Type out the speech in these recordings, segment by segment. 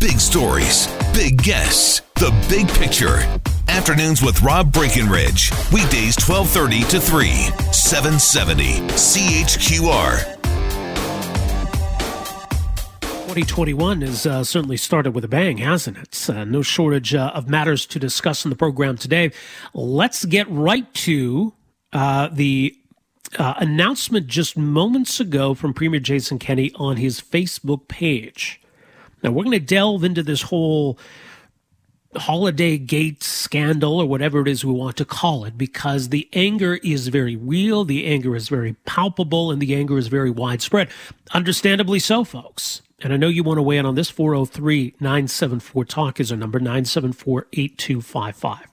Big stories, big guests, the big picture. Afternoons with Rob Breckenridge. Weekdays 1230 to 3, 770 CHQR. 2021 has uh, certainly started with a bang, hasn't it? Uh, no shortage uh, of matters to discuss in the program today. Let's get right to uh, the uh, announcement just moments ago from Premier Jason Kenney on his Facebook page. Now, we're going to delve into this whole holiday gate scandal or whatever it is we want to call it because the anger is very real, the anger is very palpable, and the anger is very widespread. Understandably so, folks. And I know you want to weigh in on this. 403 974 Talk is our number 974 8255.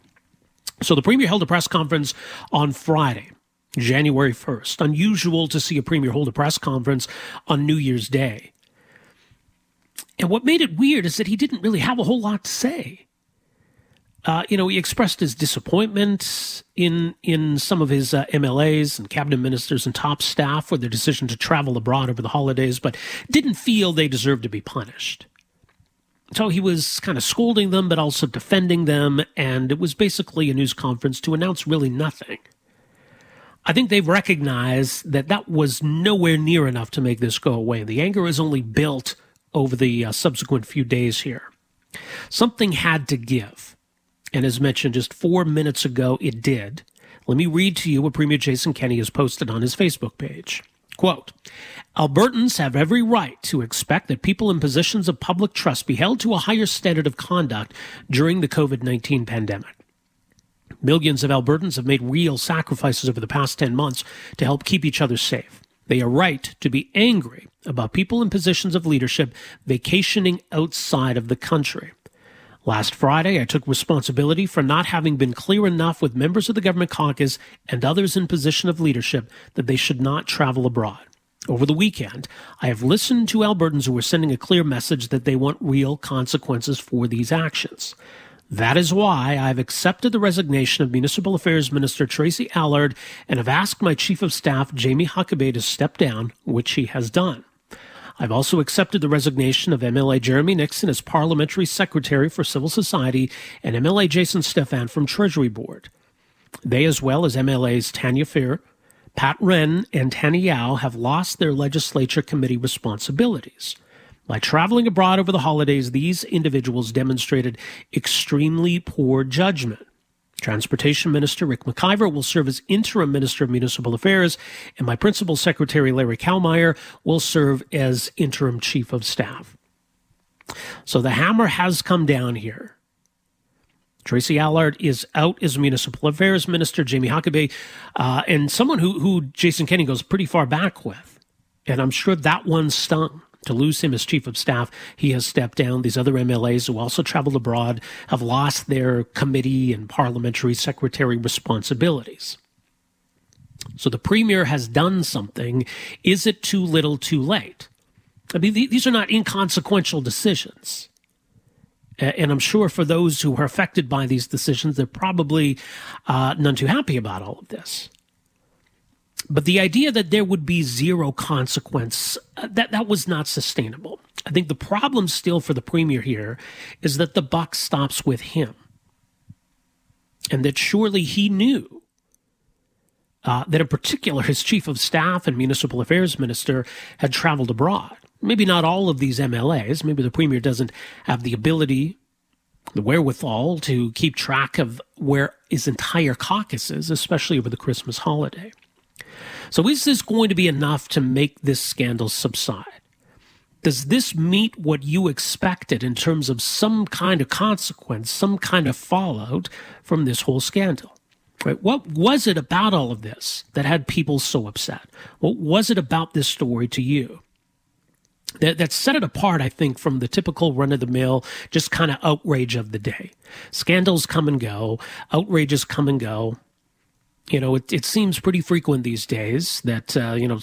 So the Premier held a press conference on Friday, January 1st. Unusual to see a Premier hold a press conference on New Year's Day. And what made it weird is that he didn't really have a whole lot to say. Uh, you know, he expressed his disappointment in in some of his uh, MLAs and cabinet ministers and top staff for their decision to travel abroad over the holidays, but didn't feel they deserved to be punished. So he was kind of scolding them, but also defending them, and it was basically a news conference to announce really nothing. I think they've recognized that that was nowhere near enough to make this go away. The anger is only built over the uh, subsequent few days here. Something had to give. And as mentioned just four minutes ago, it did. Let me read to you what Premier Jason Kenney has posted on his Facebook page. Quote, Albertans have every right to expect that people in positions of public trust be held to a higher standard of conduct during the COVID 19 pandemic. Millions of Albertans have made real sacrifices over the past 10 months to help keep each other safe. They are right to be angry about people in positions of leadership vacationing outside of the country. Last Friday, I took responsibility for not having been clear enough with members of the government caucus and others in position of leadership that they should not travel abroad. Over the weekend, I have listened to Albertans who are sending a clear message that they want real consequences for these actions. That is why I've accepted the resignation of Municipal Affairs Minister Tracy Allard and have asked my Chief of Staff, Jamie Huckabay, to step down, which he has done. I've also accepted the resignation of MLA Jeremy Nixon as Parliamentary Secretary for Civil Society and MLA Jason Stephan from Treasury Board. They, as well as MLAs Tanya Fir, Pat Rehn, and Tany Yao, have lost their legislature committee responsibilities. By traveling abroad over the holidays, these individuals demonstrated extremely poor judgment. Transportation Minister Ric McIver will serve as interim Minister of Municipal Affairs, and my principal secretary, Larry Kaumeyer, will serve as interim Chief of Staff. So the hammer has come down here. Tracy Allard is out as Municipal Affairs Minister, Jamie Huckabay, uh, and someone who, who Jason Kenney goes pretty far back with. And I'm sure that one stung to lose him as chief of staff, he has stepped down. These other MLAs who also traveled abroad have lost their committee and parliamentary secretary responsibilities. So the premier has done something. Is it too little, too late? I mean, these are not inconsequential decisions. And I'm sure for those who are affected by these decisions, they're probably uh, none too happy about all of this. But the idea that there would be zero consequence, uh, that, that was not sustainable. I think the problem still for the premier here is that the buck stops with him. And that surely he knew uh, that in particular his chief of staff and municipal affairs minister had traveled abroad. Maybe not all of these MLAs. Maybe the premier doesn't have the ability, the wherewithal to keep track of where his entire caucus is, especially over the Christmas holiday. So is this going to be enough to make this scandal subside? Does this meet what you expected in terms of some kind of consequence, some kind of fallout from this whole scandal? Right? What was it about all of this that had people so upset? What was it about this story to you? that, that set it apart, I think, from the typical run of the mill, just kind of outrage of the day. Scandals come and go, outrages come and go. You know, it, it seems pretty frequent these days that, uh, you know,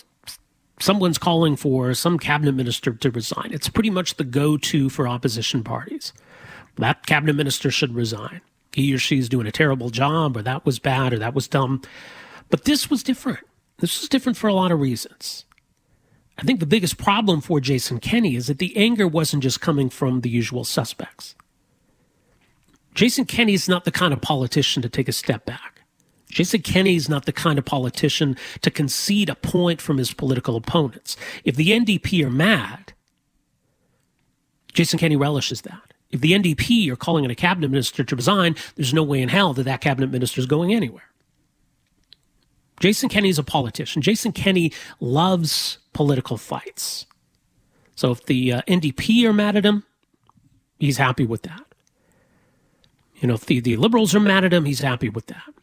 someone's calling for some cabinet minister to resign. It's pretty much the go to for opposition parties. That cabinet minister should resign. He or she's doing a terrible job, or that was bad, or that was dumb. But this was different. This was different for a lot of reasons. I think the biggest problem for Jason Kenney is that the anger wasn't just coming from the usual suspects. Jason Kenney is not the kind of politician to take a step back. Jason Kenney is not the kind of politician to concede a point from his political opponents. If the NDP are mad, Jason Kenney relishes that. If the NDP are calling on a cabinet minister to resign, there's no way in hell that that cabinet minister is going anywhere. Jason Kenney is a politician. Jason Kenney loves political fights. So if the uh, NDP are mad at him, he's happy with that. You know, if the, the liberals are mad at him, he's happy with that.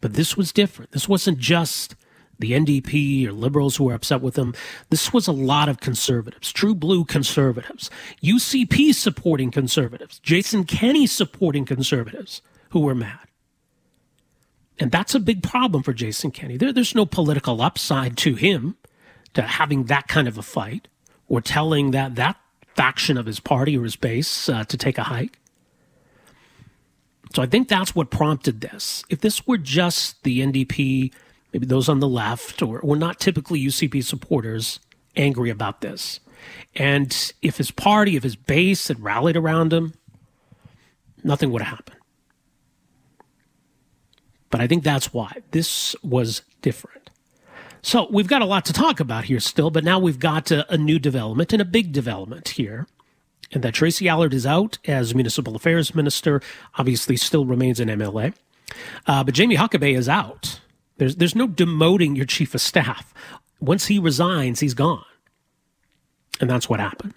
But this was different. This wasn't just the NDP or liberals who were upset with him. This was a lot of conservatives, true blue conservatives, UCP supporting conservatives, Jason Kenney supporting conservatives who were mad. And that's a big problem for Jason Kenney. There, there's no political upside to him to having that kind of a fight or telling that that faction of his party or his base uh, to take a hike. So I think that's what prompted this. If this were just the NDP, maybe those on the left, or, or not typically UCP supporters angry about this, and if his party, if his base had rallied around him, nothing would have happened. But I think that's why this was different. So we've got a lot to talk about here still, but now we've got a, a new development and a big development here. And that Tracy Allard is out as municipal affairs minister, obviously still remains in MLA. Uh, but Jamie Huckabay is out. There's, there's no demoting your chief of staff. Once he resigns, he's gone. And that's what happened.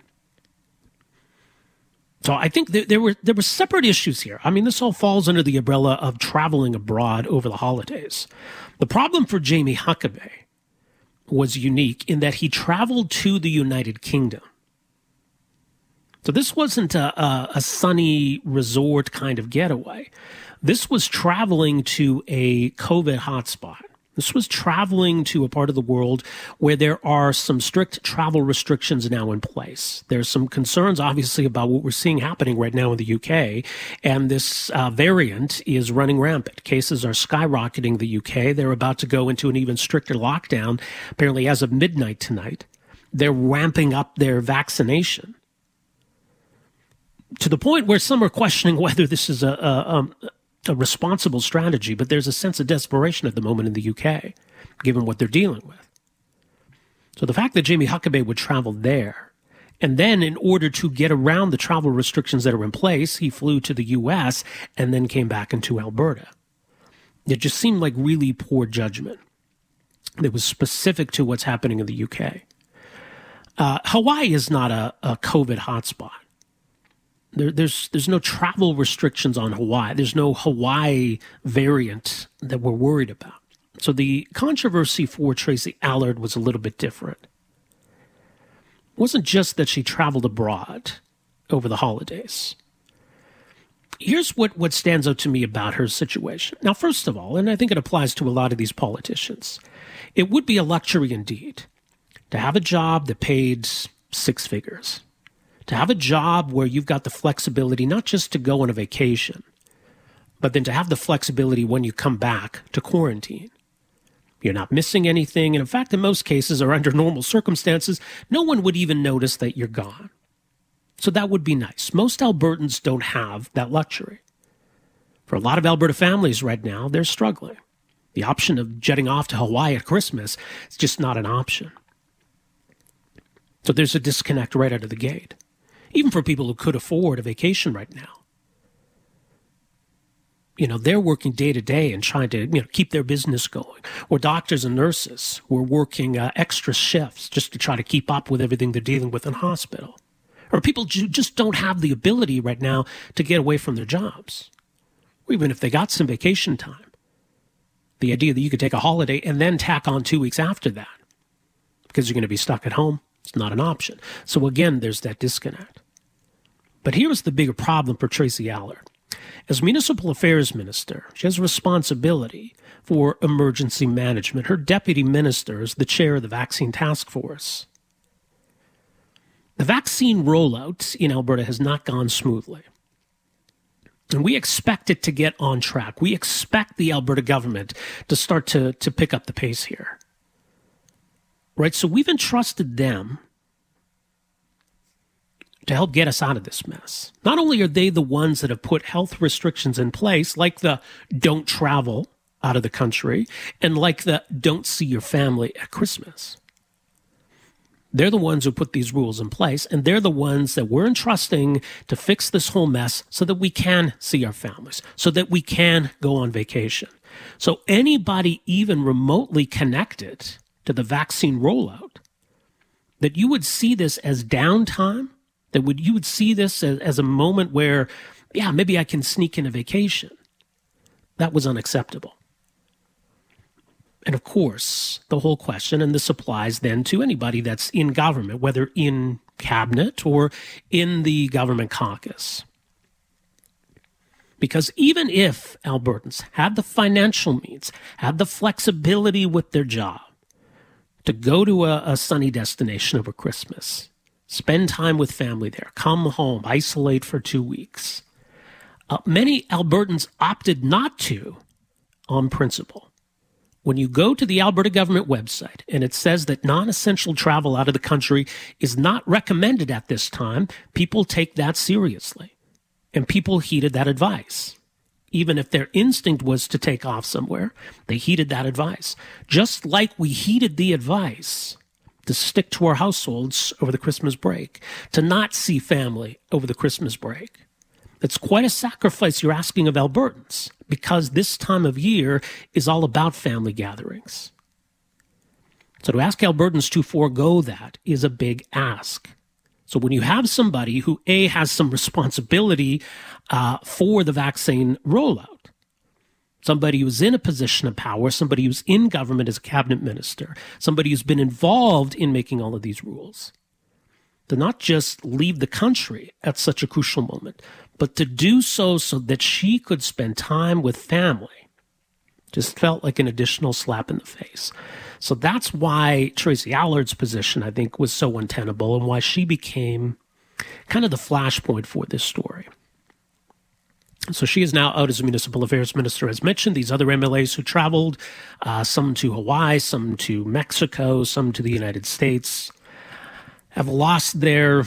So I think there, there, were there were separate issues here. I mean, this all falls under the umbrella of traveling abroad over the holidays. The problem for Jamie Huckabay was unique in that he traveled to the United Kingdom. So this wasn't a, a, a sunny resort kind of getaway. This was traveling to a COVID hotspot. This was traveling to a part of the world where there are some strict travel restrictions now in place. There's some concerns, obviously, about what we're seeing happening right now in the UK. And this uh, variant is running rampant. Cases are skyrocketing the UK. They're about to go into an even stricter lockdown, apparently as of midnight tonight. They're ramping up their vaccination to the point where some are questioning whether this is a, a, um, a responsible strategy, but there's a sense of desperation at the moment in the UK, given what they're dealing with. So the fact that Jamie Huckabay would travel there, and then in order to get around the travel restrictions that are in place, he flew to the US and then came back into Alberta. It just seemed like really poor judgment that was specific to what's happening in the UK. Uh, Hawaii is not a, a COVID hotspot. There, there's there's no travel restrictions on Hawaii. There's no Hawaii variant that we're worried about. So the controversy for Tracy Allard was a little bit different. It wasn't just that she traveled abroad over the holidays. Here's what, what stands out to me about her situation. Now, first of all, and I think it applies to a lot of these politicians, it would be a luxury indeed to have a job that paid six figures to have a job where you've got the flexibility not just to go on a vacation, but then to have the flexibility when you come back to quarantine. You're not missing anything. And in fact, in most cases or under normal circumstances, no one would even notice that you're gone. So that would be nice. Most Albertans don't have that luxury. For a lot of Alberta families right now, they're struggling. The option of jetting off to Hawaii at Christmas is just not an option. So there's a disconnect right out of the gate even for people who could afford a vacation right now. You know, they're working day to day and trying to, you know, keep their business going. Or doctors and nurses who are working uh, extra shifts just to try to keep up with everything they're dealing with in hospital. Or people just don't have the ability right now to get away from their jobs. Or even if they got some vacation time. The idea that you could take a holiday and then tack on two weeks after that because you're going to be stuck at home It's not an option. So again, there's that disconnect. But here's the bigger problem for Tracy Allard. As municipal affairs minister, she has responsibility for emergency management. Her deputy minister is the chair of the vaccine task force. The vaccine rollout in Alberta has not gone smoothly. And we expect it to get on track. We expect the Alberta government to start to, to pick up the pace here. Right? So we've entrusted them to help get us out of this mess. Not only are they the ones that have put health restrictions in place, like the don't travel out of the country and like the don't see your family at Christmas. They're the ones who put these rules in place, and they're the ones that we're entrusting to fix this whole mess so that we can see our families, so that we can go on vacation. So anybody even remotely connected to the vaccine rollout, that you would see this as downtime, that would you would see this as, as a moment where, yeah, maybe I can sneak in a vacation. That was unacceptable. And of course, the whole question, and this applies then to anybody that's in government, whether in cabinet or in the government caucus. Because even if Albertans had the financial means, had the flexibility with their job to go to a, a sunny destination over Christmas, spend time with family there, come home, isolate for two weeks, uh, many Albertans opted not to on principle when you go to the Alberta government website and it says that non essential travel out of the country is not recommended at this time, people take that seriously. And people heeded that advice. Even if their instinct was to take off somewhere, they heeded that advice. Just like we heeded the advice to stick to our households over the Christmas break, to not see family over the Christmas break. It's quite a sacrifice you're asking of Albertans because this time of year is all about family gatherings. So to ask Albertans to forego that is a big ask. So when you have somebody who A has some responsibility uh, for the vaccine rollout, somebody who's in a position of power, somebody who's in government as a cabinet minister, somebody who's been involved in making all of these rules, to not just leave the country at such a crucial moment, but to do so so that she could spend time with family just felt like an additional slap in the face. So that's why Tracy Allard's position, I think, was so untenable and why she became kind of the flashpoint for this story. So she is now out as a municipal affairs minister, as mentioned. These other MLAs who traveled, uh, some to Hawaii, some to Mexico, some to the United States, have lost their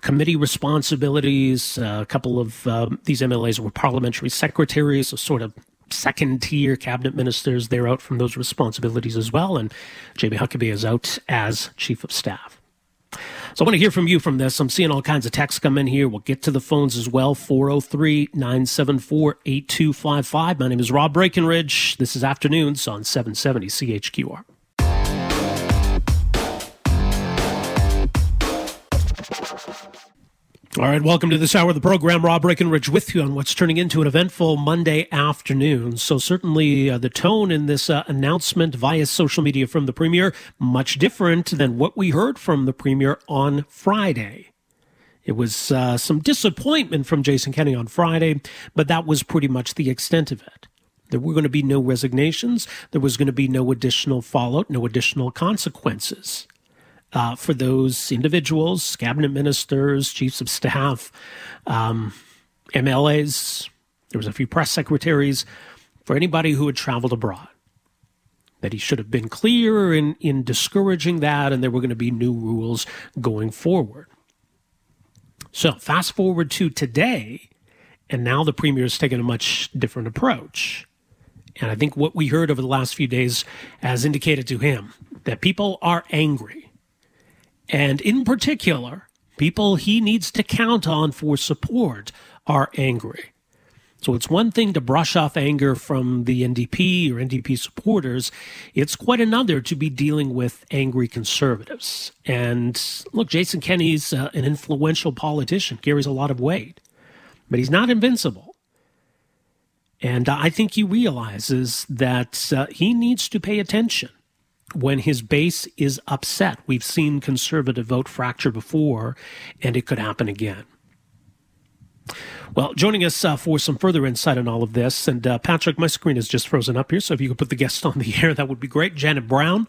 committee responsibilities. Uh, a couple of um, these MLAs were parliamentary secretaries, so sort of second tier cabinet ministers. They're out from those responsibilities as well. And Jamie Huckabay is out as chief of staff. So I want to hear from you from this. I'm seeing all kinds of texts come in here. We'll get to the phones as well. 403 974 8255. My name is Rob Breckenridge. This is Afternoons on 770 CHQR. All right, welcome to this hour of the program. Rob Breckenridge with you on what's turning into an eventful Monday afternoon. So certainly uh, the tone in this uh, announcement via social media from the premier much different than what we heard from the premier on Friday. It was uh, some disappointment from Jason Kenney on Friday, but that was pretty much the extent of it. There were going to be no resignations. There was going to be no additional fallout, no additional consequences uh, for those individuals, cabinet ministers, chiefs of staff, um, MLAs. There was a few press secretaries for anybody who had traveled abroad. That he should have been clear in, in discouraging that, and there were going to be new rules going forward. So, fast forward to today, and now the premier has taken a much different approach. And I think what we heard over the last few days has indicated to him that people are angry and in particular, people he needs to count on for support are angry. So it's one thing to brush off anger from the NDP or NDP supporters. It's quite another to be dealing with angry conservatives. And look, Jason Kenney's uh, an influential politician, carries a lot of weight, but he's not invincible. And I think he realizes that uh, he needs to pay attention when his base is upset. We've seen conservative vote fracture before, and it could happen again. Well, joining us uh, for some further insight on all of this, and uh, Patrick, my screen is just frozen up here, so if you could put the guest on the air, that would be great. Janet Brown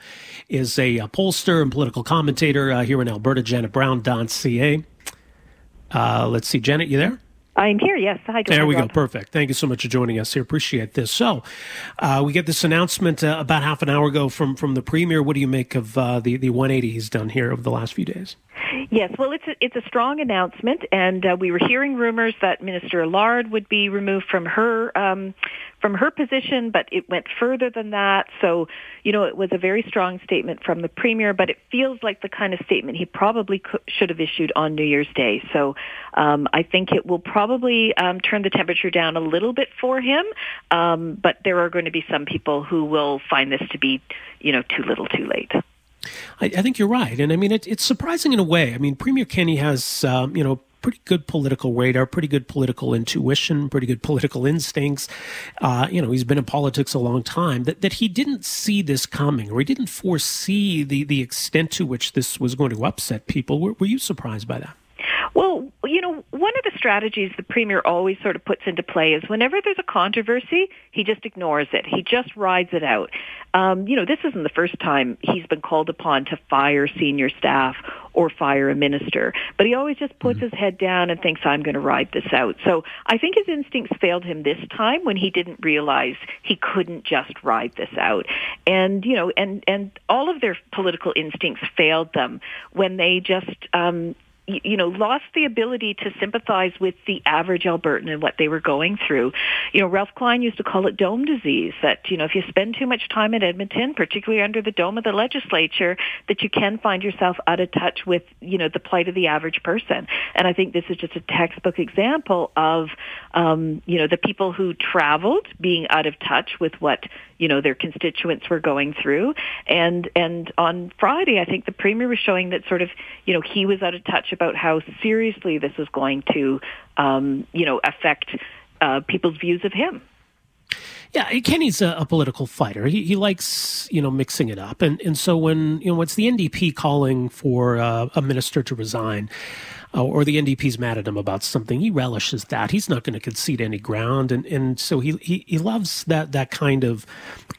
is a, a uh, pollster and political commentator uh, here in Alberta. JanetBrown.ca. Uh, let's see, Janet, you there? I'm here, yes. Hi, There we go. Perfect. Thank you so much for joining us here. Appreciate this. So, uh, we get this announcement uh, about half an hour ago from, from the Premier. What do you make of uh, the, the 180 he's done here over the last few days? Yes, well, it's a, it's a strong announcement, and uh, we were hearing rumors that Minister Allard would be removed from her um, from her position, but it went further than that. So, you know, it was a very strong statement from the premier, but it feels like the kind of statement he probably could, should have issued on New Year's Day. So, um, I think it will probably um, turn the temperature down a little bit for him, um, but there are going to be some people who will find this to be, you know, too little, too late. I, I think you're right, and I mean it, it's surprising in a way. I mean, Premier Kenney has um, you know pretty good political radar, pretty good political intuition, pretty good political instincts. Uh, you know, he's been in politics a long time. That that he didn't see this coming, or he didn't foresee the the extent to which this was going to upset people. Were, were you surprised by that? Well, you know, one of the strategies the premier always sort of puts into play is whenever there's a controversy, he just ignores it. He just rides it out. Um, you know, this isn't the first time he's been called upon to fire senior staff or fire a minister, but he always just puts mm-hmm. his head down and thinks, I'm going to ride this out. So I think his instincts failed him this time when he didn't realize he couldn't just ride this out. And, you know, and, and all of their political instincts failed them when they just, um, you know, lost the ability to sympathize with the average Albertan and what they were going through. You know, Ralph Klein used to call it dome disease, that, you know, if you spend too much time in Edmonton, particularly under the dome of the legislature, that you can find yourself out of touch with, you know, the plight of the average person. And I think this is just a textbook example of, um, you know, the people who traveled being out of touch with what, you know, their constituents were going through. And, and on Friday, I think the Premier was showing that sort of, you know, he was out of touch about how seriously this is going to, um, you know, affect uh, people's views of him. Yeah, Kenney's a, a political fighter. He, he likes, you know, mixing it up. And, and so when, you know, it's the NDP calling for uh, a minister to resign, uh, or the NDP's mad at him about something, he relishes that. He's not going to concede any ground, and and so he he, he loves that that kind of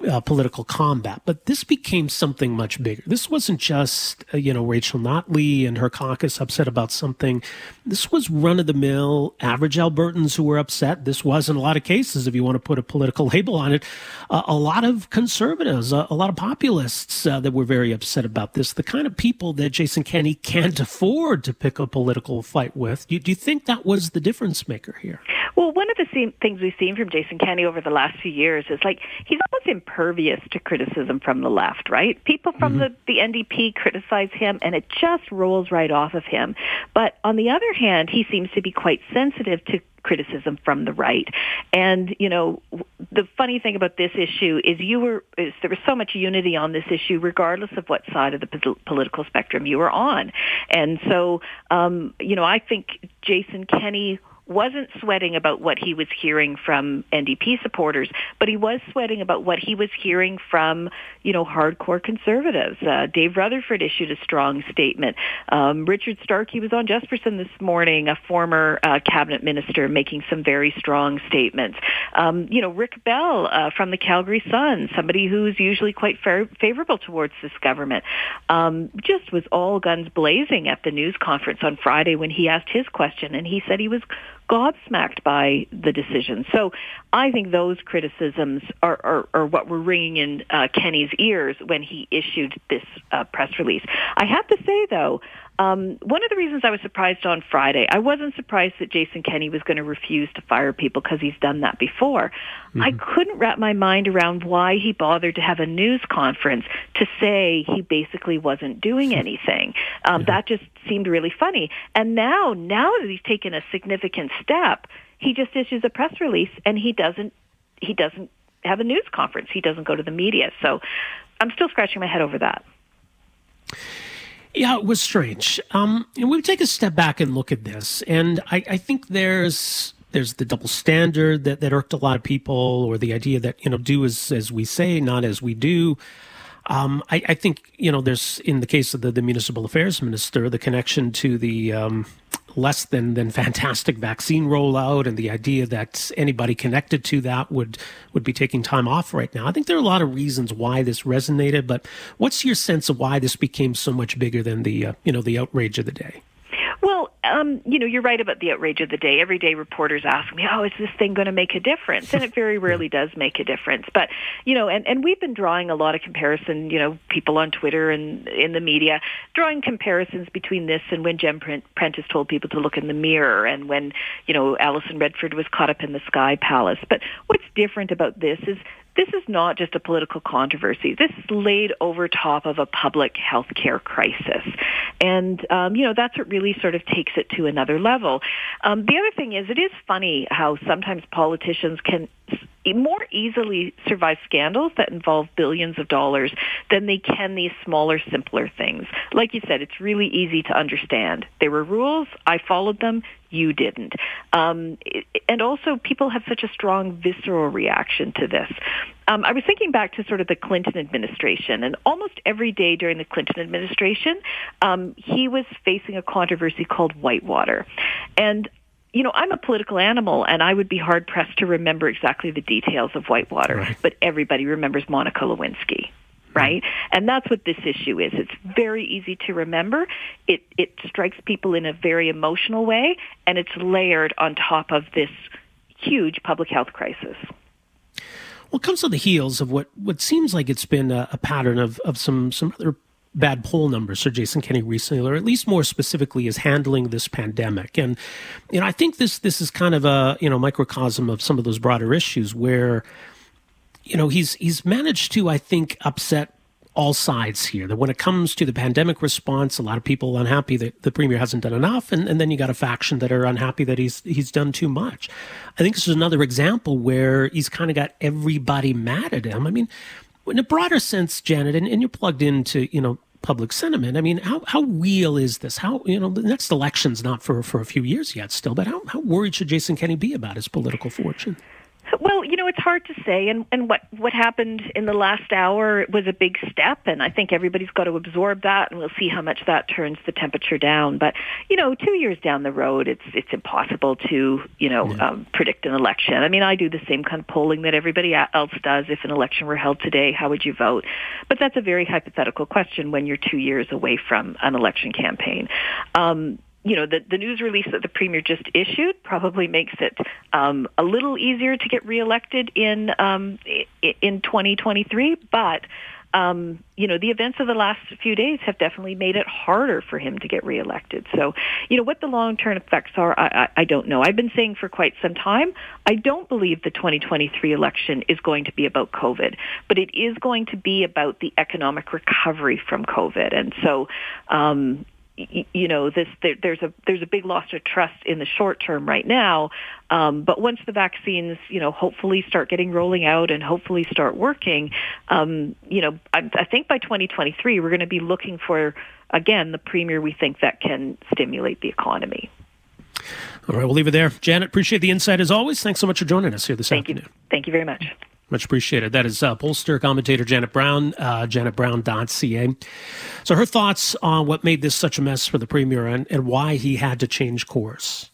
uh, political combat. But this became something much bigger. This wasn't just uh, you know Rachel Notley and her caucus upset about something. This was run of the mill average Albertans who were upset. This was in a lot of cases, if you want to put a political label on it, a lot of conservatives, a lot of populists uh, that were very upset about this. The kind of people that Jason Kenney can't afford to pick a political political fight with. Do you, do you think that was the difference maker here? Well, one of the same things we've seen from Jason Kenney over the last few years is like he's almost impervious to criticism from the left, right? People from mm-hmm. the, the NDP criticize him and it just rolls right off of him. But on the other hand, he seems to be quite sensitive to criticism from the right. And, you know, the funny thing about this issue is you were, is there was so much unity on this issue regardless of what side of the political spectrum you were on. And so, um, you know, I think Jason Kenney wasn't sweating about what he was hearing from NDP supporters, but he was sweating about what he was hearing from, you know, hardcore conservatives. Uh, Dave Rutherford issued a strong statement. Um, Richard Starkey was on Jespersen this morning, a former uh, cabinet minister, making some very strong statements. Um, you know, Rick Bell uh, from the Calgary Sun, somebody who's usually quite fa- favorable towards this government, um, just was all guns blazing at the news conference on Friday when he asked his question, and he said he was gobsmacked by the decision. So I think those criticisms are, are, are what were ringing in uh, Kenney's ears when he issued this uh, press release. I have to say, though, um, one of the reasons I was surprised on Friday, I wasn't surprised that Jason Kenney was going to refuse to fire people because he's done that before. Mm-hmm. I couldn't wrap my mind around why he bothered to have a news conference to say he basically wasn't doing anything. Um, yeah. That just seemed really funny. And now, now that he's taken a significant step, he just issues a press release and he doesn't he doesn't have a news conference. He doesn't go to the media. So I'm still scratching my head over that. Yeah, it was strange. Um, and we take a step back and look at this, and I, I think there's there's the double standard that, that irked a lot of people, or the idea that you know do as as we say, not as we do. Um, I, I, think you know there's in the case of the, the municipal affairs minister the connection to the um, less than than fantastic vaccine rollout and the idea that anybody connected to that would would be taking time off right now. I think there are a lot of reasons why this resonated, but what's your sense of why this became so much bigger than the uh, you know the outrage of the day? Well, um, you know, you're right about the outrage of the day. Every day reporters ask me, oh, is this thing going to make a difference? And it very rarely does make a difference. But, you know, and, and we've been drawing a lot of comparison, you know, people on Twitter and in the media, drawing comparisons between this and when Jim Prentice told people to look in the mirror and when, you know, Alison Redford was caught up in the Sky Palace. But what's different about this is this is not just a political controversy. This is laid over top of a public health care crisis. And, um, you know, that's what really sort of takes it to another level. Um, the other thing is, it is funny how sometimes politicians can more easily survive scandals that involve billions of dollars than they can these smaller, simpler things. Like you said, it's really easy to understand. There were rules. I followed them. You didn't. Um, and also, people have such a strong visceral reaction to this. Um, I was thinking back to sort of the Clinton administration, and almost every day during the Clinton administration, um, he was facing a controversy called Whitewater. And you know, I'm a political animal and I would be hard pressed to remember exactly the details of Whitewater, right. but everybody remembers Monica Lewinsky. Right? And that's what this issue is. It's very easy to remember. It it strikes people in a very emotional way and it's layered on top of this huge public health crisis. Well, it comes on the heels of what, what seems like it's been a, a pattern of, of some, some other bad poll numbers for Jason Kenney recently, or at least more specifically, is handling this pandemic. And you know, I think this this is kind of a you know microcosm of some of those broader issues where you know he's he's managed to I think upset all sides here. That when it comes to the pandemic response, a lot of people unhappy that the premier hasn't done enough, and, and then you got a faction that are unhappy that he's he's done too much. I think this is another example where he's kind of got everybody mad at him. I mean, in a broader sense, Janet, and, and you're plugged into, you know, public sentiment. I mean, how, how real is this? How, you know, the next election's not for, for a few years yet still, but how, how worried should Jason Kenney be about his political fortune? Well, you know, it's hard to say, and and what what happened in the last hour was a big step, and I think everybody's got to absorb that, and we'll see how much that turns the temperature down. But you know, two years down the road, it's it's impossible to you know yeah. um, predict an election. I mean, I do the same kind of polling that everybody else does. If an election were held today, how would you vote? But that's a very hypothetical question when you're two years away from an election campaign. Um, you know, the, the news release that the premier just issued probably makes it um, a little easier to get reelected in um, in 2023. But um, you know, the events of the last few days have definitely made it harder for him to get reelected. So, you know, what the long-term effects are, I, I, I don't know. I've been saying for quite some time, I don't believe the 2023 election is going to be about COVID, but it is going to be about the economic recovery from COVID. And so, um, you know this there, there's a there's a big loss of trust in the short term right now. Um, but once the vaccines you know hopefully start getting rolling out and hopefully start working um, you know I, I think by 2023 we're going to be looking for again the premier we think that can stimulate the economy. All right we'll leave it there. Janet appreciate the insight as always. Thanks so much for joining us here this thank afternoon. You thank you very much much appreciated. That is uh, pollster commentator Janet Brown, uh, janetbrown.ca. So her thoughts on what made this such a mess for the premier and, and why he had to change course.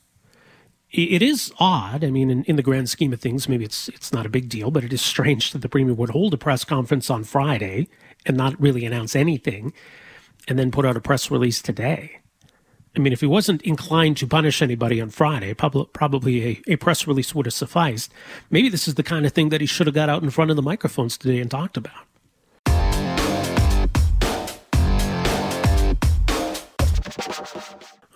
It is odd. I mean, in, in, the grand scheme of things, maybe it's it's not a big deal, but it is strange that the premier would hold a press conference on Friday and not really announce anything, and then put out a press release today. I mean, if he wasn't inclined to punish anybody on Friday, probably a, a press release would have sufficed. Maybe this is the kind of thing that he should have got out in front of the microphones today and talked about.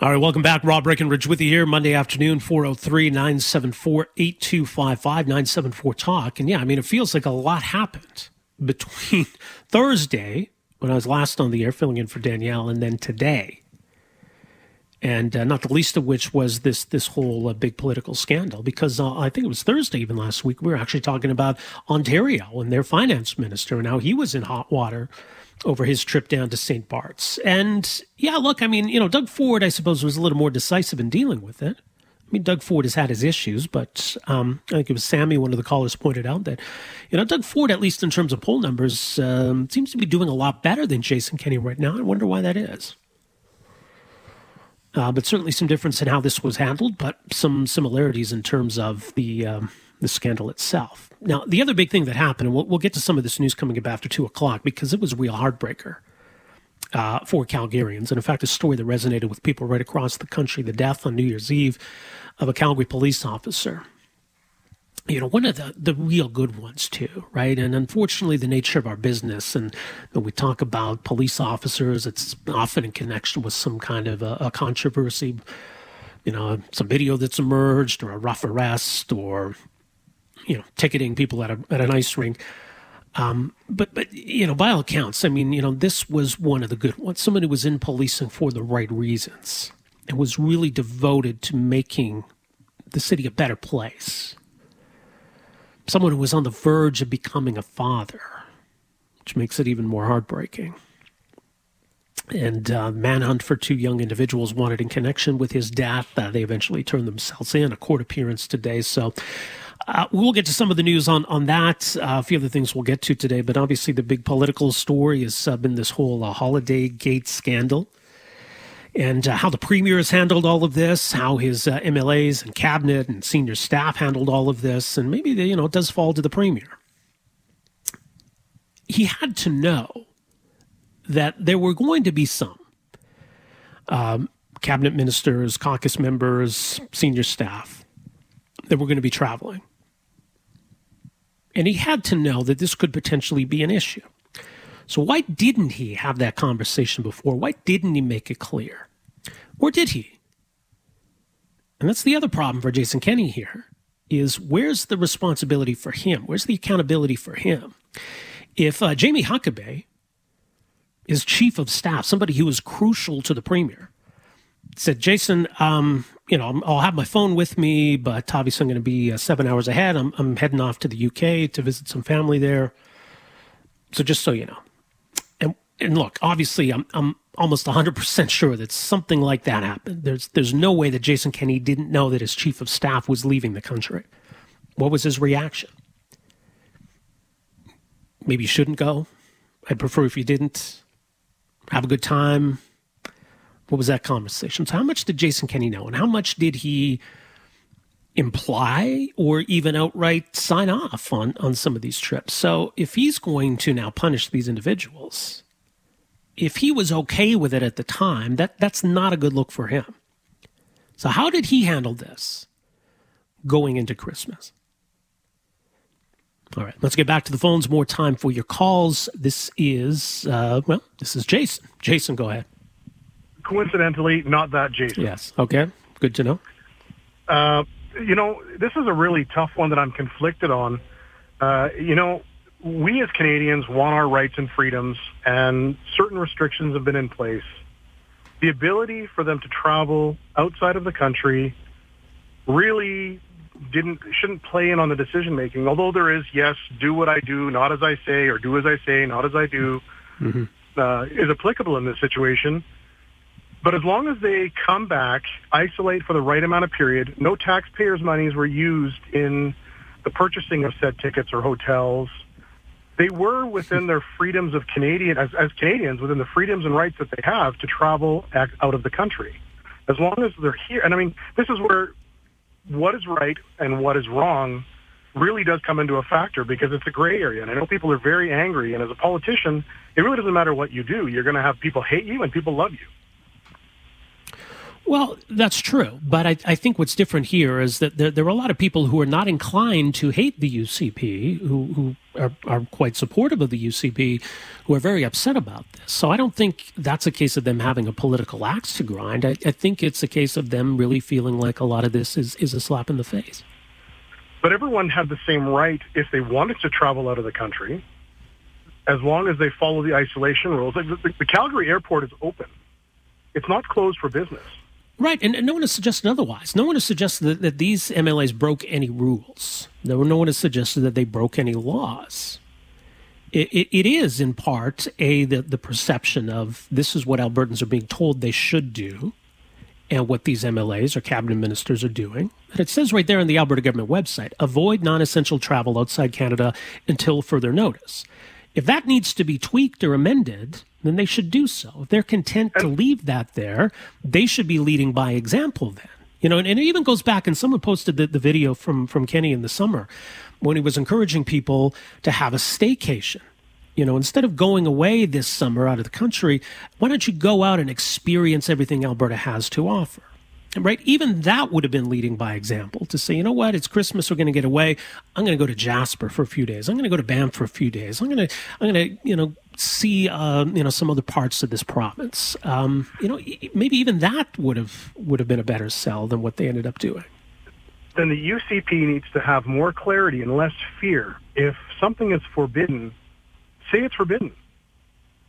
All right, welcome back. Rob Breckenridge with you here Monday afternoon, 403 974 8255 974 Talk. And yeah, I mean, it feels like a lot happened between Thursday, when I was last on the air filling in for Danielle, and then today and uh, not the least of which was this this whole uh, big political scandal. Because uh, I think it was Thursday, even last week, we were actually talking about Ontario and their finance minister and how he was in hot water over his trip down to St. Bart's. And yeah, look, I mean, you know, Doug Ford, I suppose, was a little more decisive in dealing with it. I mean, Doug Ford has had his issues, but um, I think it was Sammy, one of the callers, pointed out that, you know, Doug Ford, at least in terms of poll numbers, um, seems to be doing a lot better than Jason Kenney right now. I wonder why that is. Uh, but certainly some difference in how this was handled, but some similarities in terms of the um, the scandal itself. Now, the other big thing that happened, and we'll, we'll get to some of this news coming up after two o'clock because it was a real heartbreaker uh, for Calgarians, and in fact, a story that resonated with people right across the country: the death on New Year's Eve of a Calgary police officer you know, one of the, the real good ones too, right? And unfortunately, the nature of our business, and when we talk about police officers, it's often in connection with some kind of a, a controversy, you know, some video that's emerged, or a rough arrest, or you know, ticketing people at a at an ice rink. Um, but but you know, by all accounts, I mean, you know, this was one of the good ones. Somebody who was in policing for the right reasons and was really devoted to making the city a better place someone who was on the verge of becoming a father, which makes it even more heartbreaking. And uh, manhunt for two young individuals wanted in connection with his death. Uh, they eventually turned themselves in. A court appearance today. So uh, we'll get to some of the news on on that. Uh, a few other things we'll get to today, but obviously the big political story has uh, been this whole uh, Holiday Gate scandal and uh, how the premier has handled all of this, how his uh, MLAs and cabinet and senior staff handled all of this, and maybe you know it does fall to the premier. He had to know that there were going to be some um, cabinet ministers, caucus members, senior staff that were going to be traveling. And he had to know that this could potentially be an issue. So why didn't he have that conversation before? Why didn't he make it clear? Or did he? And that's the other problem for Jason Kenney here is where's the responsibility for him? Where's the accountability for him? If uh, Jamie Huckabay is chief of staff, somebody who was crucial to the premier, said, Jason, um, you know, I'll have my phone with me, but obviously I'm going to be uh, seven hours ahead. I'm, I'm heading off to the UK to visit some family there. So just so you know, and look, obviously, I'm I'm almost 100% sure that something like that happened. There's there's no way that Jason Kenney didn't know that his chief of staff was leaving the country. What was his reaction? Maybe you shouldn't go. I'd prefer if you didn't. Have a good time. What was that conversation? So how much did Jason Kenney know and how much did he imply or even outright sign off on on some of these trips? So if he's going to now punish these individuals, if he was okay with it at the time, that, that's not a good look for him. So, how did he handle this going into Christmas? All right, let's get back to the phones. More time for your calls. This is, uh, well, this is Jason. Jason, go ahead. Coincidentally, not that Jason. Yes. Okay. Good to know. Uh, you know, this is a really tough one that I'm conflicted on. Uh, you know, we as Canadians want our rights and freedoms, and certain restrictions have been in place. The ability for them to travel outside of the country really didn't shouldn't play in on the decision making. Although there is yes, do what I do, not as I say, or do as I say, not as I do, mm-hmm. uh, is applicable in this situation. But as long as they come back, isolate for the right amount of period, no taxpayers' monies were used in the purchasing of said tickets or hotels they were within their freedoms of Canadian as, as Canadians within the freedoms and rights that they have to travel out of the country, as long as they're here. And I mean, this is where what is right and what is wrong really does come into a factor because it's a gray area. And I know people are very angry. And as a politician, it really doesn't matter what you do. You're going to have people hate you and people love you. Well, that's true. But I, I, think what's different here is that there, there, are a lot of people who are not inclined to hate the UCP, who, who are, are, quite supportive of the UCP, who are very upset about this. So I don't think that's a case of them having a political axe to grind. I, I think it's a case of them really feeling like a lot of this is, is a slap in the face. But everyone had the same right if they wanted to travel out of the country, as long as they follow the isolation rules. the, the, the Calgary airport is open. It's not closed for business. Right, and, and, no one has suggested otherwise. No one has suggested that, that these MLAs broke any rules. No, no one has suggested that they broke any laws. It, it, it is, in part, a the, the perception of this is what Albertans are being told they should do, and what these MLAs or cabinet ministers are doing. And it says right there on the Alberta government website avoid non essential travel outside Canada until further notice. If that needs to be tweaked or amended, then they should do so. If they're content to leave that there, they should be leading by example then. You know, and, and it even goes back, and someone posted the, the video from, from Kenney in the summer when he was encouraging people to have a staycation. You know, instead of going away this summer out of the country, why don't you go out and experience everything Alberta has to offer? right? Even that would have been leading by example to say, you know what, it's Christmas, we're going to get away. I'm going to go to Jasper for a few days. I'm going to go to Banff for a few days. I'm going to, I'm going to, you know, see, uh, you know, some other parts of this province. Um, you know, maybe even that would have would have been a better sell than what they ended up doing. Then the UCP needs to have more clarity and less fear. If something is forbidden, say it's forbidden.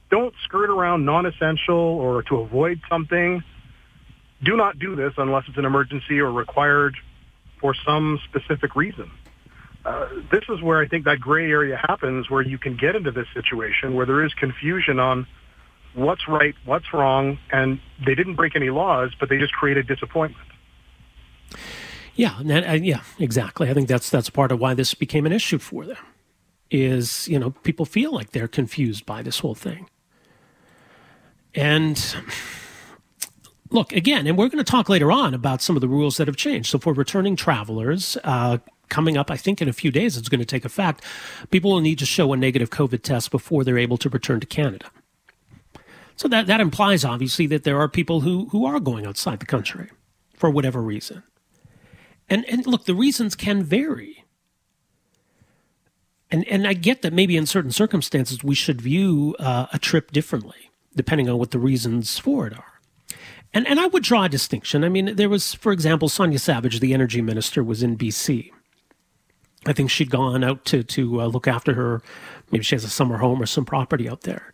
Don't skirt around non-essential or to avoid something do not do this unless it's an emergency or required for some specific reason. Uh, this is where I think that gray area happens, where you can get into this situation where there is confusion on what's right, what's wrong, and they didn't break any laws, but they just created disappointment. Yeah, uh, yeah, exactly. I think that's that's part of why this became an issue for them. Is you know people feel like they're confused by this whole thing, and look, again, and we're going to talk later on about some of the rules that have changed. So for returning travelers, uh, coming up, I think in a few days, it's going to take effect. People will need to show a negative COVID test before they're able to return to Canada. So that, that implies, obviously, that there are people who, who are going outside the country for whatever reason. And, and look, the reasons can vary. And, and I get that maybe in certain circumstances we should view uh, a trip differently, depending on what the reasons for it are. And, and I would draw a distinction. I mean, there was, for example, Sonia Savage, the energy minister, was in BC. I think she'd gone out to, to uh, look after her. Maybe she has a summer home or some property out there.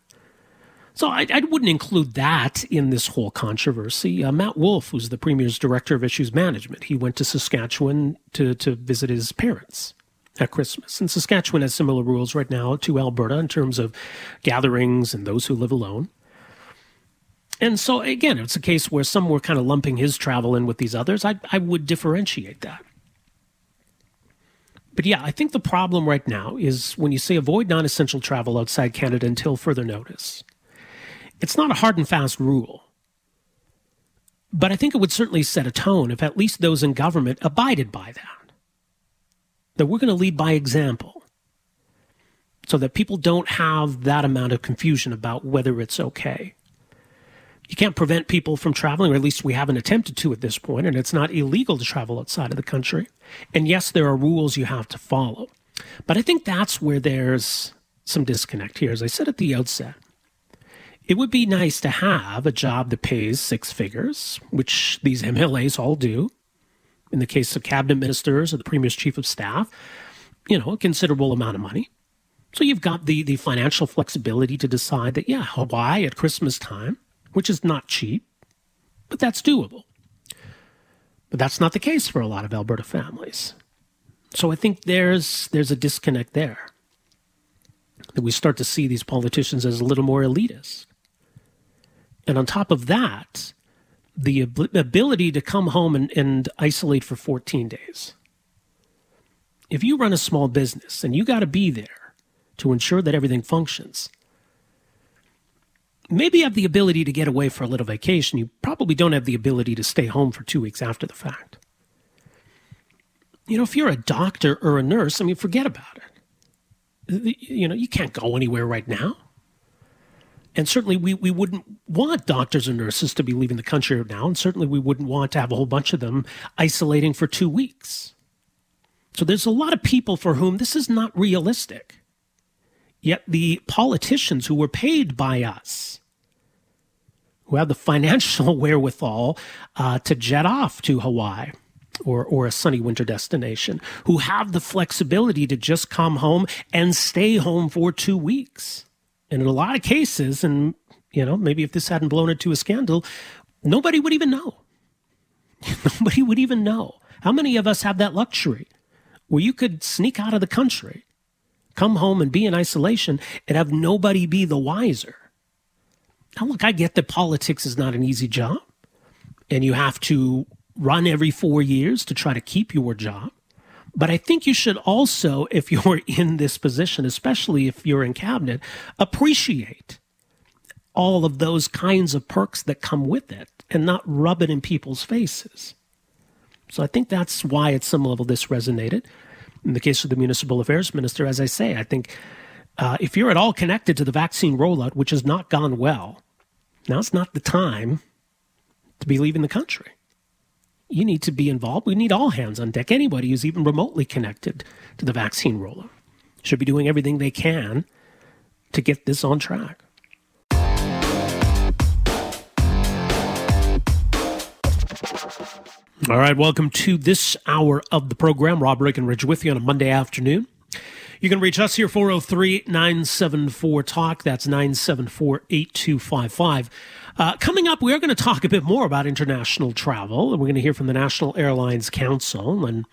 So I, I wouldn't include that in this whole controversy. Uh, Matt Wolf, who's the Premier's Director of Issues Management, he went to Saskatchewan to, to visit his parents at Christmas. And Saskatchewan has similar rules right now to Alberta in terms of gatherings and those who live alone. And so again, it's a case where some were kind of lumping his travel in with these others. I, I would differentiate that. But yeah, I think the problem right now is when you say avoid non essential travel outside Canada until further notice. It's not a hard and fast rule. But I think it would certainly set a tone if at least those in government abided by that. That we're going to lead by example so that people don't have that amount of confusion about whether it's okay. You can't prevent people from traveling, or at least we haven't attempted to at this point, and it's not illegal to travel outside of the country. And yes, there are rules you have to follow. But I think that's where there's some disconnect here. As I said at the outset, it would be nice to have a job that pays six figures, which these MLAs all do. In the case of cabinet ministers or the premier's chief of staff, you know, a considerable amount of money. So you've got the, the financial flexibility to decide that, yeah, Hawaii at Christmas time which is not cheap, but that's doable. But that's not the case for a lot of Alberta families. So I think there's there's a disconnect there. That we start to see these politicians as a little more elitist. And on top of that, the ability to come home and, and isolate for 14 days. If you run a small business and you got to be there to ensure that everything functions, maybe have the ability to get away for a little vacation. You probably don't have the ability to stay home for two weeks after the fact. You know, if you're a doctor or a nurse, I mean, forget about it. You know, you can't go anywhere right now. And certainly we, we wouldn't want doctors and nurses to be leaving the country now. And certainly we wouldn't want to have a whole bunch of them isolating for two weeks. So there's a lot of people for whom this is not realistic. Yet the politicians who were paid by us who have the financial wherewithal uh, to jet off to Hawaii or, or a sunny winter destination, who have the flexibility to just come home and stay home for two weeks. And in a lot of cases, and you know, maybe if this hadn't blown it to a scandal, nobody would even know. nobody would even know. How many of us have that luxury where you could sneak out of the country, come home and be in isolation and have nobody be the wiser? Now, look, I get that politics is not an easy job. and you have to run every four years to try to keep your job. But I think you should also, if you're in this position, especially if you're in cabinet, appreciate all of those kinds of perks that come with it and not rub it in people's faces. So I think that's why at some level this resonated. In the case of the municipal affairs minister, as I say, I think uh, if you're at all connected to the vaccine rollout, which has not gone well, now's not the time to be leaving the country. You need to be involved. We need all hands on deck. Anybody who's even remotely connected to the vaccine rollout should be doing everything they can to get this on track. All right, welcome to this hour of the program. Rob Breckenridge with you on a Monday afternoon. You can reach us here, 403 974 Talk. That's 974 8255. Uh, coming up, we are going to talk a bit more about international travel. We're going to hear from the National Airlines Council and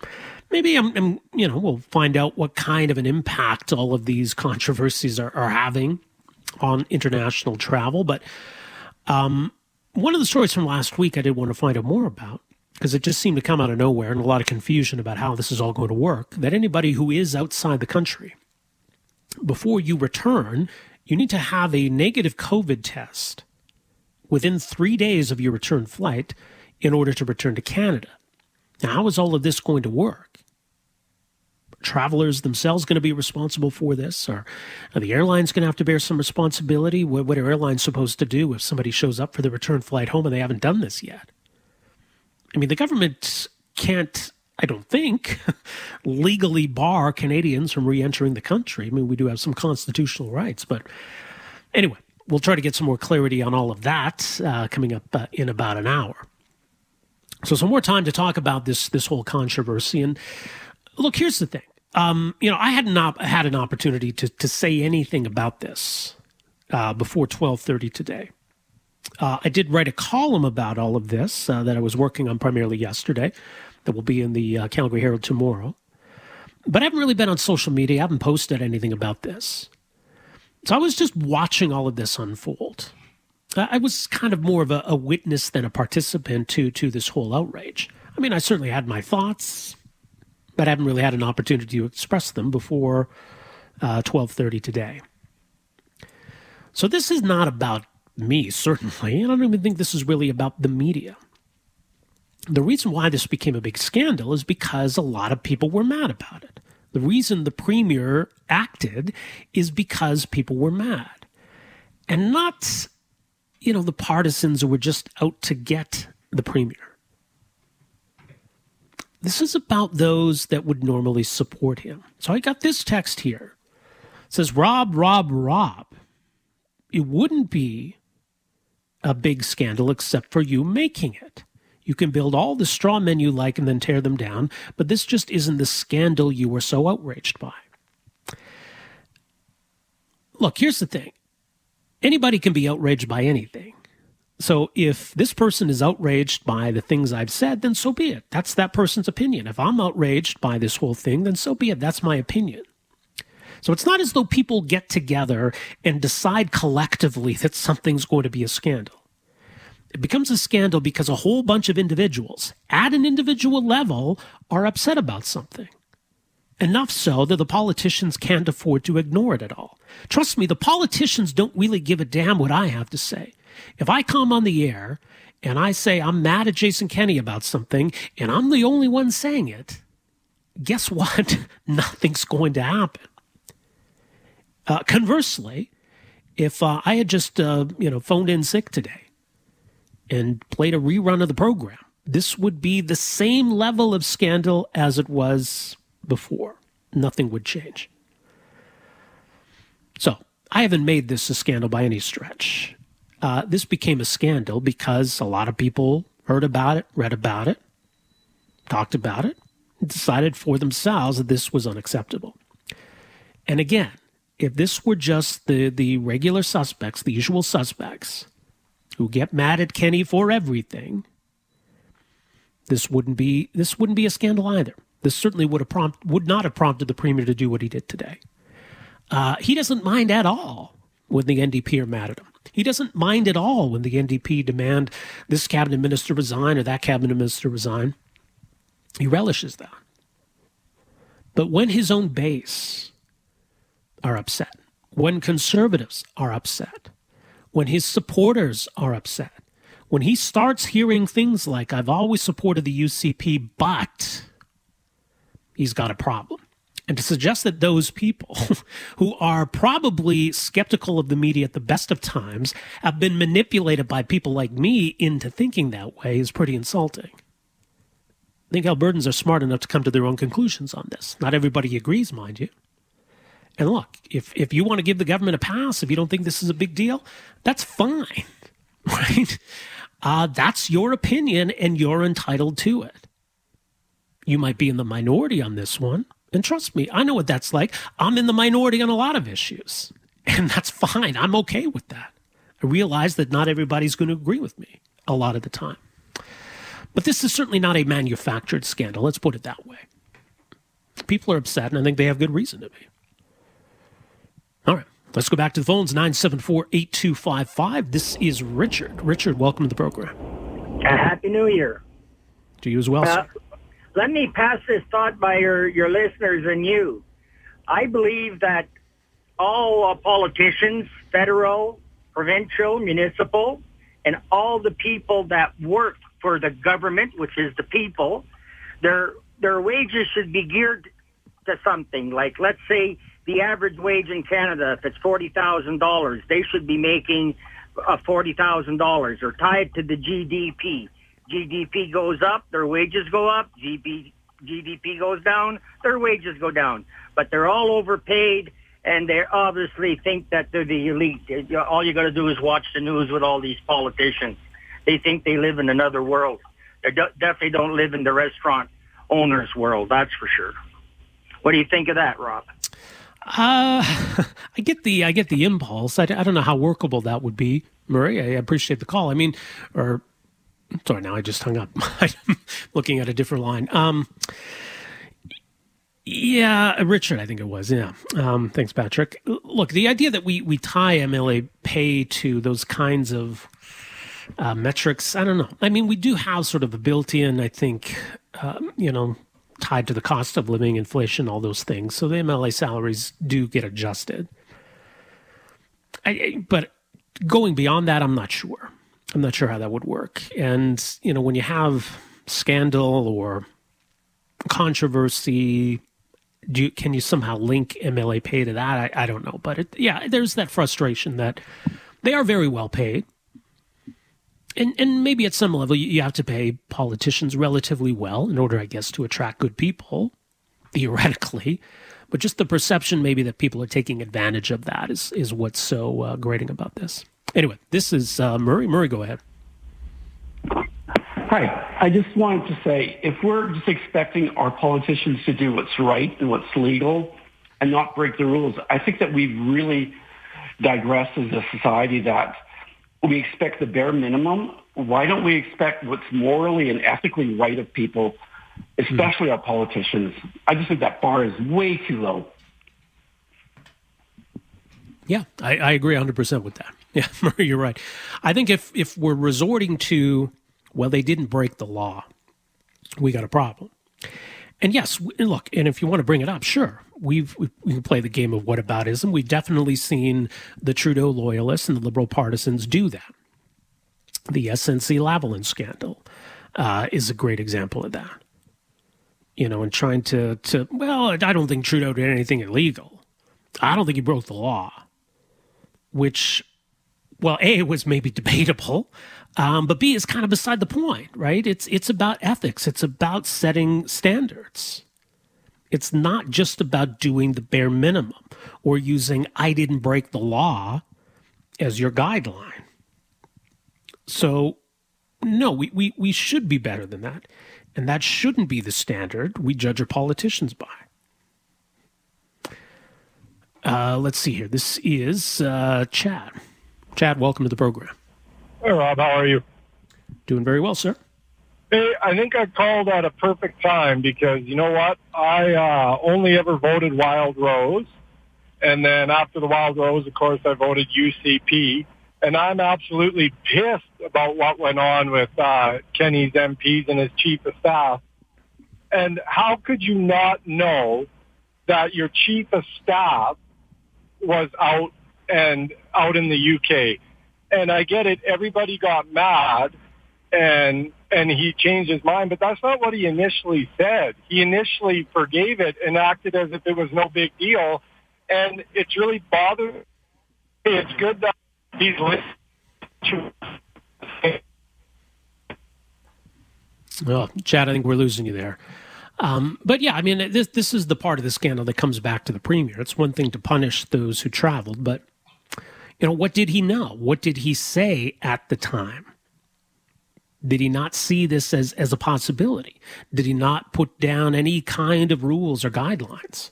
maybe I'm, I'm, you know, we'll find out what kind of an impact all of these controversies are, are having on international travel. But um, one of the stories from last week I did want to find out more about because it just seemed to come out of nowhere and a lot of confusion about how this is all going to work. That anybody who is outside the country, before you return, you need to have a negative COVID test within three days of your return flight in order to return to Canada. Now, how is all of this going to work? travelers themselves going to be responsible for this? Or are the airlines going to have to bear some responsibility? What, what are airlines supposed to do if somebody shows up for the return flight home and they haven't done this yet? I mean, the government can't, I don't think, legally bar Canadians from re entering the country. I mean, we do have some constitutional rights, but anyway, we'll try to get some more clarity on all of that uh, coming up uh, in about an hour. So, some more time to talk about this this whole controversy. And look, here's the thing. Um, you know, I had not had an opportunity to to say anything about this uh, before twelve thirty today. Uh, I did write a column about all of this uh, that I was working on primarily yesterday. That will be in the uh, Calgary Herald tomorrow. But I haven't really been on social media. I haven't posted anything about this. So I was just watching all of this unfold. I was kind of more of a, a, witness than a participant to to this whole outrage. I mean, I certainly had my thoughts, but I haven't really had an opportunity to express them before uh, twelve thirty today. So this is not about me, certainly, and I don't even think this is really about the media. The reason why this became a big scandal is because a lot of people were mad about it. The reason the premier acted is because people were mad. And not, you know, the partisans who were just out to get the premier. This is about those that would normally support him. So I got this text here. It says, Rob, Rob, Rob. It wouldn't be a big scandal except for you making it. You can build all the straw men you like and then tear them down, but this just isn't the scandal you were so outraged by. Look, here's the thing anybody can be outraged by anything. So if this person is outraged by the things I've said, then so be it. That's that person's opinion. If I'm outraged by this whole thing, then so be it. That's my opinion. So it's not as though people get together and decide collectively that something's going to be a scandal. It becomes a scandal because a whole bunch of individuals at an individual level are upset about something. Enough so that the politicians can't afford to ignore it at all. Trust me, the politicians don't really give a damn what I have to say. If I come on the air and I say I'm mad at Jason Kenney about something and I'm the only one saying it, guess what? Nothing's going to happen. Uh, conversely, if uh, I had just uh, you know phoned in sick today and played a rerun of the program, this would be the same level of scandal as it was before. Nothing would change. So I haven't made this a scandal by any stretch. Uh, this became a scandal because a lot of people heard about it, read about it, talked about it, decided for themselves that this was unacceptable. And again, if this were just the, the regular suspects, the usual suspects, who get mad at Kenney for everything, this wouldn't be this wouldn't be a scandal either. This certainly would have prompt would not have prompted the premier to do what he did today. Uh, he doesn't mind at all when the NDP are mad at him. He doesn't mind at all when the NDP demand this cabinet minister resign or that cabinet minister resign. He relishes that. But when his own base are upset, when conservatives are upset, when his supporters are upset, when he starts hearing things like, I've always supported the UCP, but he's got a problem. And to suggest that those people who are probably skeptical of the media at the best of times have been manipulated by people like me into thinking that way is pretty insulting. I think Albertans are smart enough to come to their own conclusions on this. Not everybody agrees, mind you. And look, if, if you want to give the government a pass, if you don't think this is a big deal, that's fine, right? Uh, that's your opinion and you're entitled to it. You might be in the minority on this one. And trust me, I know what that's like. I'm in the minority on a lot of issues, and that's fine. I'm okay with that. I realize that not everybody's going to agree with me a lot of the time. But this is certainly not a manufactured scandal. Let's put it that way. People are upset, and I think they have good reason to be. All right, let's go back to the phones 974 8255. This is Richard. Richard, welcome to the program. Uh, Happy New Year. To you as well, uh, Let me pass this thought by your, your listeners and you. I believe that all uh, politicians, federal, provincial, municipal, and all the people that work for the government, which is the people, their their wages should be geared to something. Like let's say the average wage in Canada, if it's forty thousand dollars, they should be making uh, forty thousand dollars, or tied to the GDP. GDP goes up, their wages go up. GDP GDP goes down, their wages go down. But they're all overpaid, and they obviously think that they're the elite. All you got to do is watch the news with all these politicians. They think they live in another world. They definitely don't live in the restaurant owner's world. That's for sure. What do you think of that, Rob? Uh, I get the I get the impulse. I, I don't know how workable that would be, Murray. I appreciate the call. I mean, or sorry, now I just hung up. I'm looking at a different line. Um, yeah, Richard, I think it was. Yeah. Um, thanks, Patrick. Look, the idea that we we tie MLA pay to those kinds of uh, metrics, I don't know. I mean, we do have sort of a built-in, I think, um, you know, tied to the cost of living, inflation, all those things. So the MLA salaries do get adjusted. I, but going beyond that, I'm not sure. I'm not sure how that would work. And, you know, when you have scandal or controversy, do you, can you somehow link MLA pay to that? I, I don't know. But it, yeah, there's that frustration that they are very well paid. And, and maybe at some level, you have to pay politicians relatively well in order, I guess, to attract good people, theoretically. But just the perception, maybe, that people are taking advantage of that is, is what's so uh, grating about this. Anyway, this is uh, Murray. Murray, go ahead. Hi. I just wanted to say if we're just expecting our politicians to do what's right and what's legal and not break the rules, I think that we've really digressed as a society that we expect the bare minimum. Why don't we expect what's morally and ethically right of people, especially mm. our politicians? I just think that bar is way too low. Yeah, I, I agree 100% with that. Yeah, Murray, you're right. I think if if we're resorting to, well, they didn't break the law, we got a problem. And yes, look, and if you want to bring it up, sure, we've we, we can play the game of whataboutism. We've definitely seen the Trudeau loyalists and the Liberal partisans do that. The SNC Lavalin scandal uh, is a great example of that. You know, and trying to to well, I don't think Trudeau did anything illegal. I don't think he broke the law, which well, A, was maybe debatable, um, but B is kind of beside the point, right? It's, it's about ethics. It's about setting standards. It's not just about doing the bare minimum or using I didn't break the law as your guideline. So, no, we, we, we should be better than that. And that shouldn't be the standard we judge our politicians by. Uh, let's see here. This is uh, Chad. Chad, welcome to the program. Hey, Rob. How are you? Doing very well, sir. Hey, I think I called at a perfect time because you know what? I uh, only ever voted Wildrose. And then after the Wildrose, of course, I voted UCP. And I'm absolutely pissed about what went on with uh, Kenney's MPs and his chief of staff. And how could you not know that your chief of staff was out and out in the UK? And I get it, everybody got mad and and he changed his mind, but that's not what he initially said. He initially forgave it and acted as if it was no big deal. And it's really bothered. It's good that he's listening Well, Chad, I think we're losing you there. Um, but yeah, I mean, this this is the part of the scandal that comes back to the premier. It's one thing to punish those who traveled, but you know, what did he know? What did he say at the time? Did he not see this as, as a possibility? Did he not put down any kind of rules or guidelines?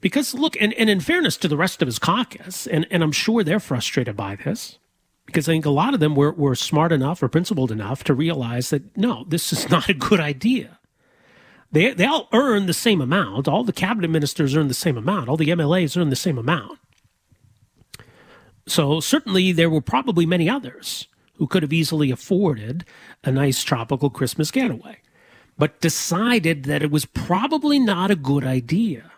Because look, and, and in fairness to the rest of his caucus, and, and I'm sure they're frustrated by this, because I think a lot of them were, were smart enough or principled enough to realize that no, this is not a good idea. They, they all earn the same amount. All the cabinet ministers earn the same amount. All the MLAs earn the same amount. So certainly there were probably many others who could have easily afforded a nice tropical Christmas getaway, but decided that it was probably not a good idea.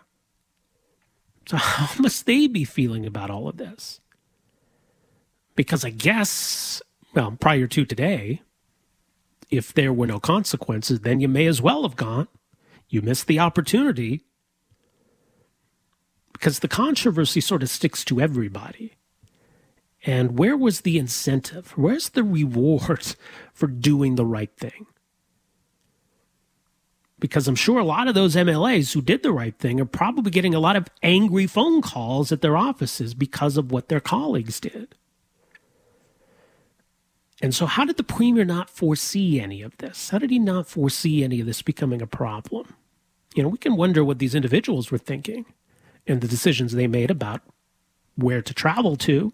So, how must they be feeling about all of this? Because I guess, well, prior to today, if there were no consequences, then you may as well have gone. You missed the opportunity because the controversy sort of sticks to everybody. And where was the incentive? Where's the reward for doing the right thing? Because I'm sure a lot of those MLAs who did the right thing are probably getting a lot of angry phone calls at their offices because of what their colleagues did. And so, how did the premier not foresee any of this? How did he not foresee any of this becoming a problem? You know, we can wonder what these individuals were thinking and the decisions they made about where to travel to